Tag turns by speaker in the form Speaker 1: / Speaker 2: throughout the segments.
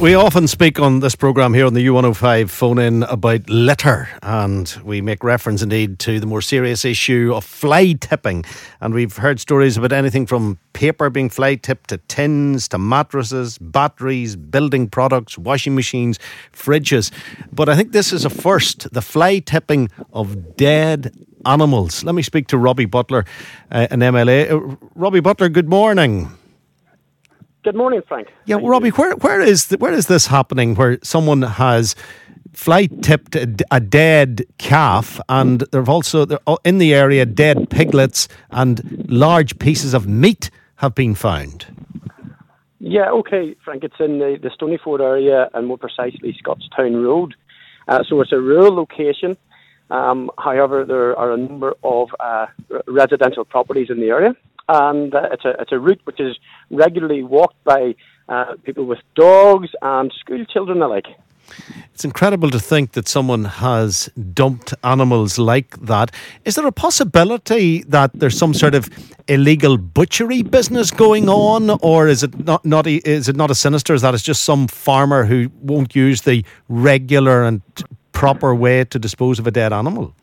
Speaker 1: We often speak on this programme here on the U105 phone in about litter, and we make reference indeed to the more serious issue of fly tipping. And we've heard stories about anything from paper being fly tipped to tins to mattresses, batteries, building products, washing machines, fridges. But I think this is a first the fly tipping of dead animals. Let me speak to Robbie Butler, uh, an MLA. Uh, Robbie Butler, good morning.
Speaker 2: Good morning, Frank.
Speaker 1: Yeah, Robbie, where where is the, where is this happening? Where someone has fly tipped a, a, dead calf, and there've also in the area dead piglets and large pieces of meat have been found.
Speaker 2: Yeah, okay, Frank. It's in the, the Stonyford area, and more precisely Scottstown Road. Uh, so it's a rural location. Um, however, there are a number of uh, residential properties in the area and uh, it's a it's a route which is regularly walked by uh, people with dogs and school children alike.
Speaker 1: It's incredible to think that someone has dumped animals like that. Is there a possibility that there's some sort of illegal butchery business going on, or is it not, not is it not as sinister as that? It's just some farmer who won't use the regular and proper way to dispose of a dead animal.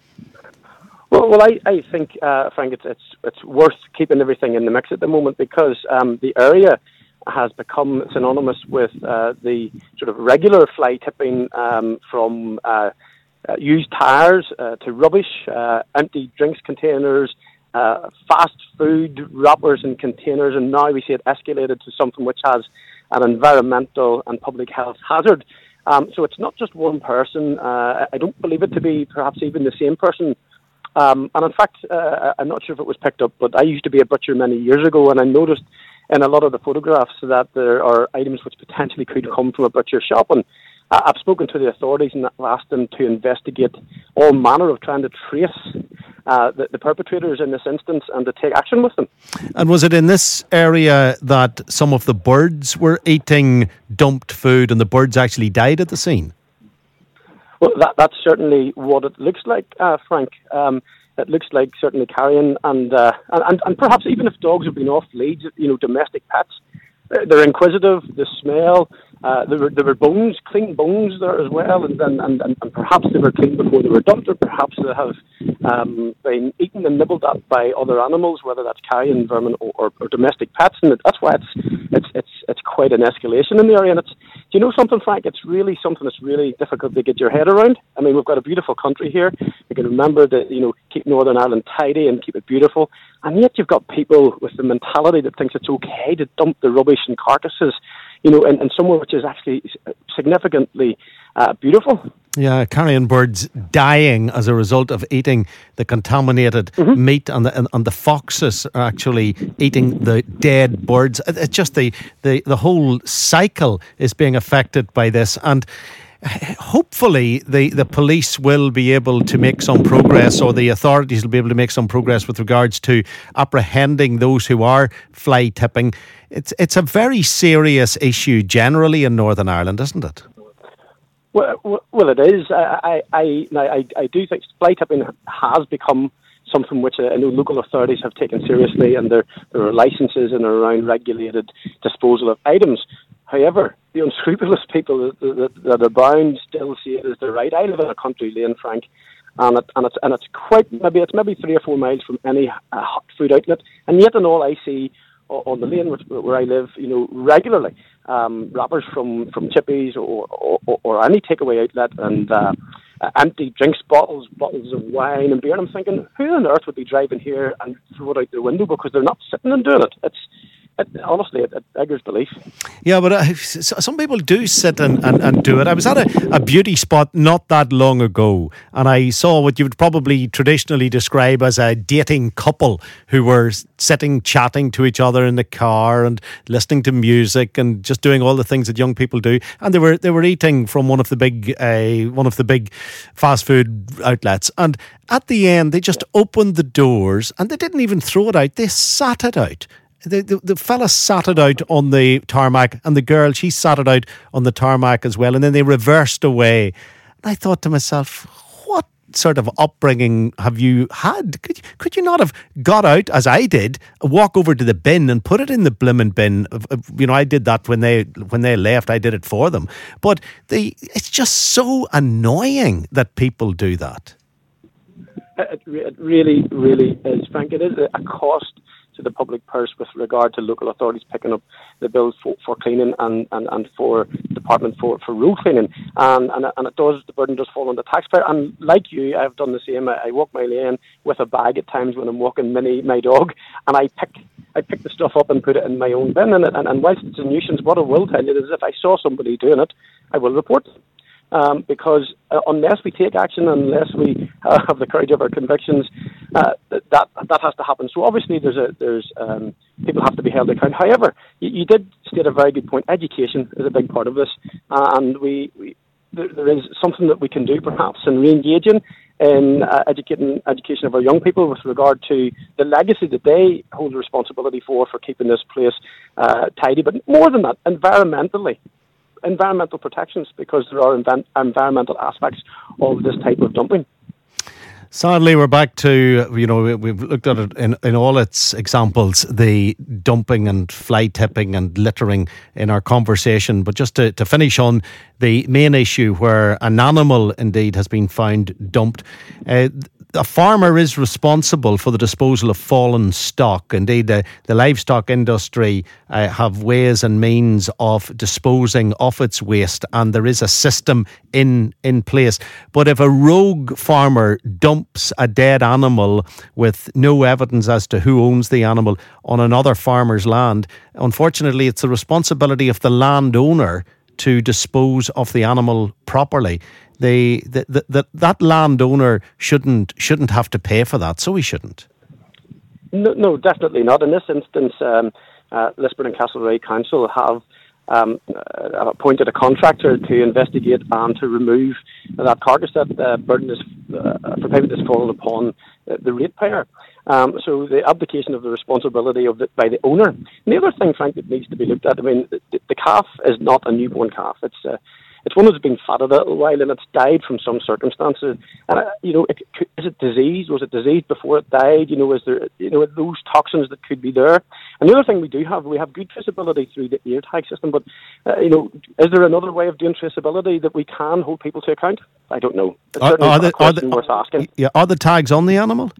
Speaker 2: Well, well, I, I think, uh, Frank, it's, it's it's worth keeping everything in the mix at the moment because um, the area has become synonymous with uh, the sort of regular fly tipping um, from uh, uh used tires uh, to rubbish, uh, empty drinks containers, fast food wrappers and containers, and now we see it escalated to something which has an environmental and public health hazard. Um, so it's not just one person. I don't believe it to be perhaps even the same person um, and in fact, uh, I'm not sure if it was picked up, but I used to be a butcher many years ago, and I noticed in a lot of the photographs that there are items which potentially could come from a butcher shop. And I've spoken to the authorities and asked them to investigate all manner of trying to trace uh, the, the, perpetrators in this instance and to take action with them.
Speaker 1: And was it in this area that some of the birds were eating dumped food and the birds actually died at the scene?
Speaker 2: Well, that, that's certainly what it looks like, uh, Frank. Um, it looks like certainly carrion and, uh, and and perhaps even if dogs have been off leads, you know, domestic pets, they're inquisitive. The smell, uh, there were there were bones, clean bones there as well, and and, and, and perhaps they were clean before they were dumped, or perhaps they have um, been eaten and nibbled at by other animals, whether that's carrion, vermin, or, or, or domestic pets, and that's why it's it's it's it's quite an escalation in the area. And it's you know something, Frank? It's really something that's really difficult to get your head around. I mean, we've got a beautiful country here. We can remember that you know keep Northern Ireland tidy and keep it beautiful, and yet you've got people with the mentality that thinks it's okay to dump the rubbish and carcasses, you know, in, in somewhere which is actually significantly uh, beautiful.
Speaker 1: Yeah, carrion birds dying as a result of eating the contaminated mm-hmm. meat, and the and, and, the foxes are actually eating the dead birds. It's just the, the the whole cycle is being affected by this, and hopefully the, the police will be able to make some progress or the authorities will be able to make some progress with regards to apprehending those who are fly tipping. It's it's a very serious issue generally in Northern Ireland, isn't it?
Speaker 2: Well, well, it is. I, I, I, I do think fly tipping has become something which uh, I know local authorities have taken seriously, and there, there are licences and around regulated disposal of items. However, the unscrupulous people that, that, that are bound still see it as the right. I live in a country lane, Frank, and it, and it's and it's quite maybe it's maybe three or four miles from any uh, hot food outlet, and yet in all I see on the lane where I live, you know, regularly um, wrappers from, from Chippies or, or, or any takeaway outlet and uh, empty drinks bottles, bottles of wine and beer. And I'm thinking, who on earth would be driving here and throw it out the window because they're not sitting and doing it? It's it, honestly, it, it beggars belief.
Speaker 1: Yeah, but uh, some people do sit and, and, and do it. I was at a, a beauty spot not that long ago, and I saw what you would probably traditionally describe as a dating couple who were sitting chatting to each other in the car and listening to music and just doing all the things that young people do. And they were they were eating from one of the big uh, one of the big fast food outlets. And at the end, they just opened the doors and they didn't even throw it out; they sat it out the, the, the fella sat it out on the tarmac, and the girl, she sat it out on the tarmac as well. And then they reversed away. And I thought to myself, what sort of upbringing have you had? Could, could you not have got out, as I did, walk over to the bin and put it in the blimmin' bin? You know, I did that when they when they left. I did it for them. But they, it's just so annoying that people do that.
Speaker 2: Uh, it, it really, really is, Frank. It is a cost to the public purse with regard to local authorities picking up the bills for, for cleaning and, and, and for department for, for road cleaning. And, and, and it does, the burden does fall on the taxpayer. And like you, I've done the same. I, I walk my lane with a bag at times when I'm walking Minnie, my dog, and I pick I pick the stuff up and put it in my own bin. And, and, and whilst it's a nuisance, what I will tell you is if I saw somebody doing it, I will report it um, because uh, unless we take action, unless we uh, have the courage of our convictions, uh, that that has to happen. So obviously, there's a there's um, people have to be held accountable. However, you, you, did state a very good point. Education is a big part of this, and we, we there, there is something that we can do perhaps in re-engaging in uh, educating education of our young people with regard to the legacy that they hold responsibility for for keeping this place uh, tidy. But more than that, environmentally, environmental protections because there are env- environmental aspects of this type of dumping.
Speaker 1: Sadly, we're back to, you know, we've looked at it in, in all its examples, the dumping and fly tipping and littering in our conversation. But just to, to finish on the main issue where an animal indeed has been found dumped, uh, a farmer is responsible for the disposal of fallen stock. Indeed, the, the livestock industry uh, have ways and means of disposing of its waste, and there is a system in in place. But if a rogue farmer dumps a dead animal with no evidence as to who owns the animal on another farmer's land, unfortunately, it's the responsibility of the landowner to dispose of the animal properly the, the, the, that landowner shouldn't shouldn't have to pay for that, so he shouldn't.
Speaker 2: No, no definitely not. In this instance, um, uh, Lisburn and Castlereagh Council have um, uh, appointed a contractor to investigate and to remove that carcass that uh, burden is uh, for payment is fallen upon uh, the ratepayer. Um, so the abdication of the responsibility of the, by the owner. And the other thing, Frank, that needs to be looked at. I mean, the, the calf is not a newborn calf. It's uh, it's one that's been fatted a little while and it's died from some circumstances. And uh, you know, it, is it disease? Was it disease before it died? You know, is there you know those toxins that could be there? And the other thing we do have, we have good traceability through the ear tag system. But uh, you know, is there another way of doing traceability that we can hold people to account? I don't know. It's are, are the, are the, worth asking.
Speaker 1: Yeah, are the tags on the animal?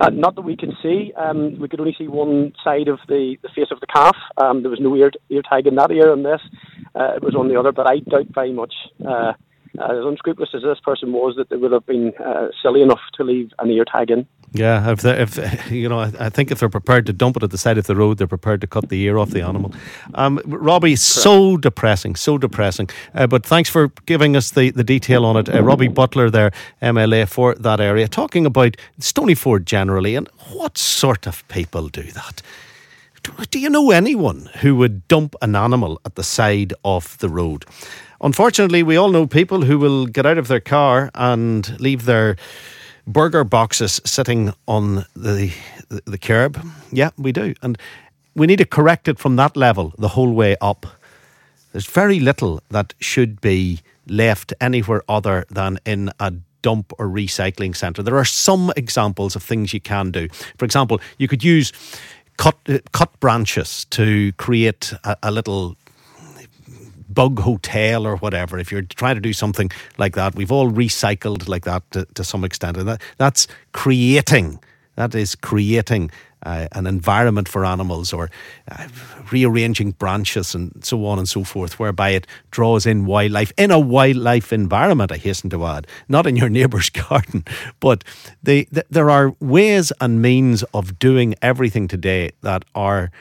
Speaker 2: Uh, not that we can see. Um, we could only see one side of the, the face of the calf. Um, there was no ear, ear tag in that ear on this. Uh, it was on the other, but I doubt very much, uh, as unscrupulous as this person was, that they would have been uh, silly enough to leave an ear tag in.
Speaker 1: Yeah, if, if you know, I think if they're prepared to dump it at the side of the road, they're prepared to cut the ear off the animal. Um, Robbie, Correct. so depressing, so depressing. Uh, but thanks for giving us the, the detail on it. Uh, Robbie Butler, there, MLA for that area, talking about Stonyford generally and what sort of people do that. Do, you know anyone who would dump an animal at the side of the road? Unfortunately, we all know people who will get out of their car and leave their burger boxes sitting on the, the, the curb. Yeah, we do. And we need to correct it from that level the whole way up. There's very little that should be left anywhere other than in a dump or recycling centre. There are some examples of things you can do. For example, you could use cut cut branches to create a, a little bug hotel or whatever, if you're trying to do something like that, we've all recycled like that to, to some extent. And that, that's creating That is creating uh, an environment for animals or uh, rearranging branches and so on and so forth, whereby it draws in wildlife in a wildlife environment, I hasten to add, not in your neighbour's garden. But they, th- there are ways and means of doing everything today that are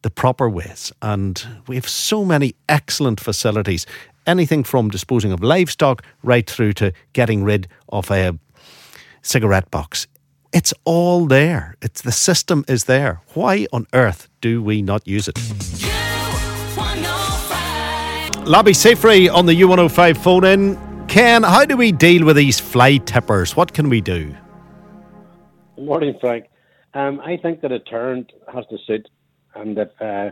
Speaker 1: the proper ways. And we have so many excellent facilities anything from disposing of livestock right through to getting rid of a cigarette box it's all there. It's the system is there. Why on earth do we not use it? Lobby Safri on the U105 phone in. Ken, how do we deal with these fly tippers? What can we do?
Speaker 3: Good morning, Frank. Um, I think that a turn has to suit, and that uh,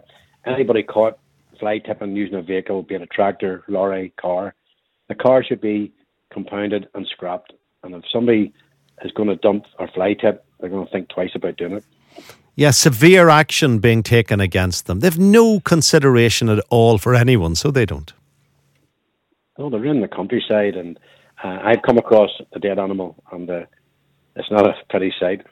Speaker 3: anybody caught fly tipping using a vehicle, be it a tractor, lorry, car, the car should be compounded and scrapped. And if somebody is going to dump or fly tip, they're going to think twice about doing it.
Speaker 1: Yeah, severe action being taken against them. They've no consideration at all for anyone, so they don't.
Speaker 3: No, they're in the countryside, and uh, I've come across a dead animal, and uh, it's not a pretty sight.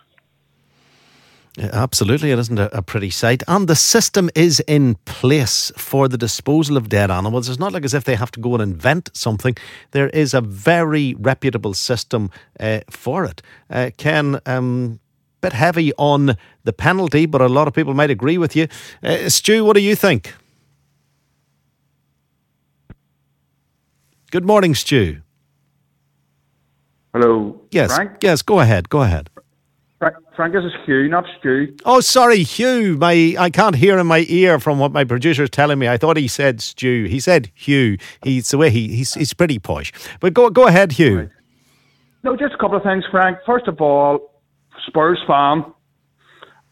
Speaker 1: Absolutely, it isn't a, a, pretty sight. And the system is in place for the disposal of dead animals. It's not like as if they have to go and invent something. There is a very reputable system uh, for it. Uh, Ken, um, bit heavy on the penalty, but a lot of people might agree with you. Uh, Stu, what do you think? Good morning, Stu.
Speaker 4: Hello.
Speaker 1: Yes.
Speaker 4: Frank?
Speaker 1: Yes. Go ahead. Go ahead.
Speaker 4: Frank, this is Hugh, not Stu.
Speaker 1: Oh, sorry, Hugh. My I can't hear in my ear from what my producer is telling me. I thought he said Stu. He said Hugh. He's the way he he's he's pretty posh. But go go ahead, Hugh. Right.
Speaker 4: No, just a couple of things, Frank. First of all, Spurs fan.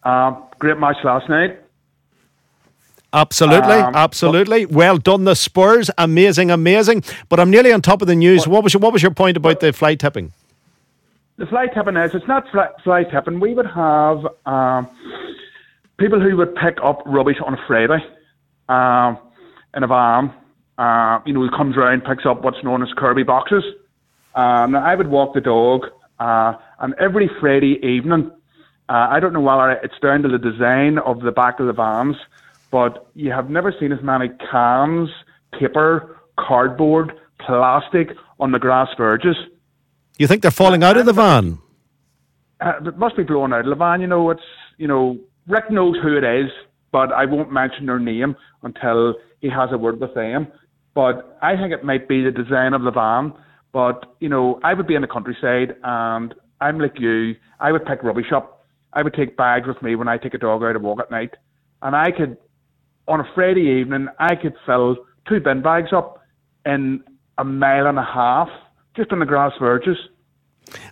Speaker 4: Uh, great match last night.
Speaker 1: Absolutely, um, absolutely. Well done, the Spurs. Amazing, amazing. But I'm nearly on top of the news. What, what was your, what was your point about the fly tipping?
Speaker 4: The fly tipping is it's not fly, fly tipping. We would have um, people who would pick up rubbish on a Friday um, in a van. Uh, you know, who comes around, picks up what's known as kerbie boxes. Um, I would walk the dog, uh, and every Friday evening, uh, I don't know whether it's down to the design of the back of the vans, but you have never seen as many cans, paper, cardboard, plastic on the grass verges.
Speaker 1: You think they're falling out of the van?
Speaker 4: Uh, it must be blown out of the van. You know, it's you know Rick knows who it is, but I won't mention their name until he has a word with them. But I think it might be the design of the van. But you know, I would be in the countryside, and I'm like you. I would pick rubbish up. I would take bags with me when I take a dog out to walk at night, and I could, on a Friday evening, I could fill two bin bags up in a mile and a half just on the grass verges.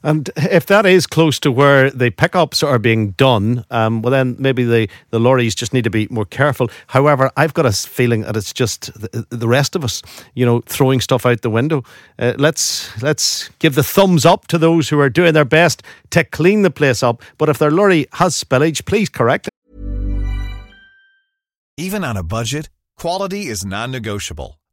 Speaker 1: And if that is close to where the pickups are being done, um, well, then maybe the, the lorries just need to be more careful. However, I've got a feeling that it's just the, the rest of us, you know, throwing stuff out the window. Uh, let's let's give the thumbs up to those who are doing their best to clean the place up. But if their lorry has spillage, please correct it.
Speaker 5: Even on a budget, quality is non-negotiable.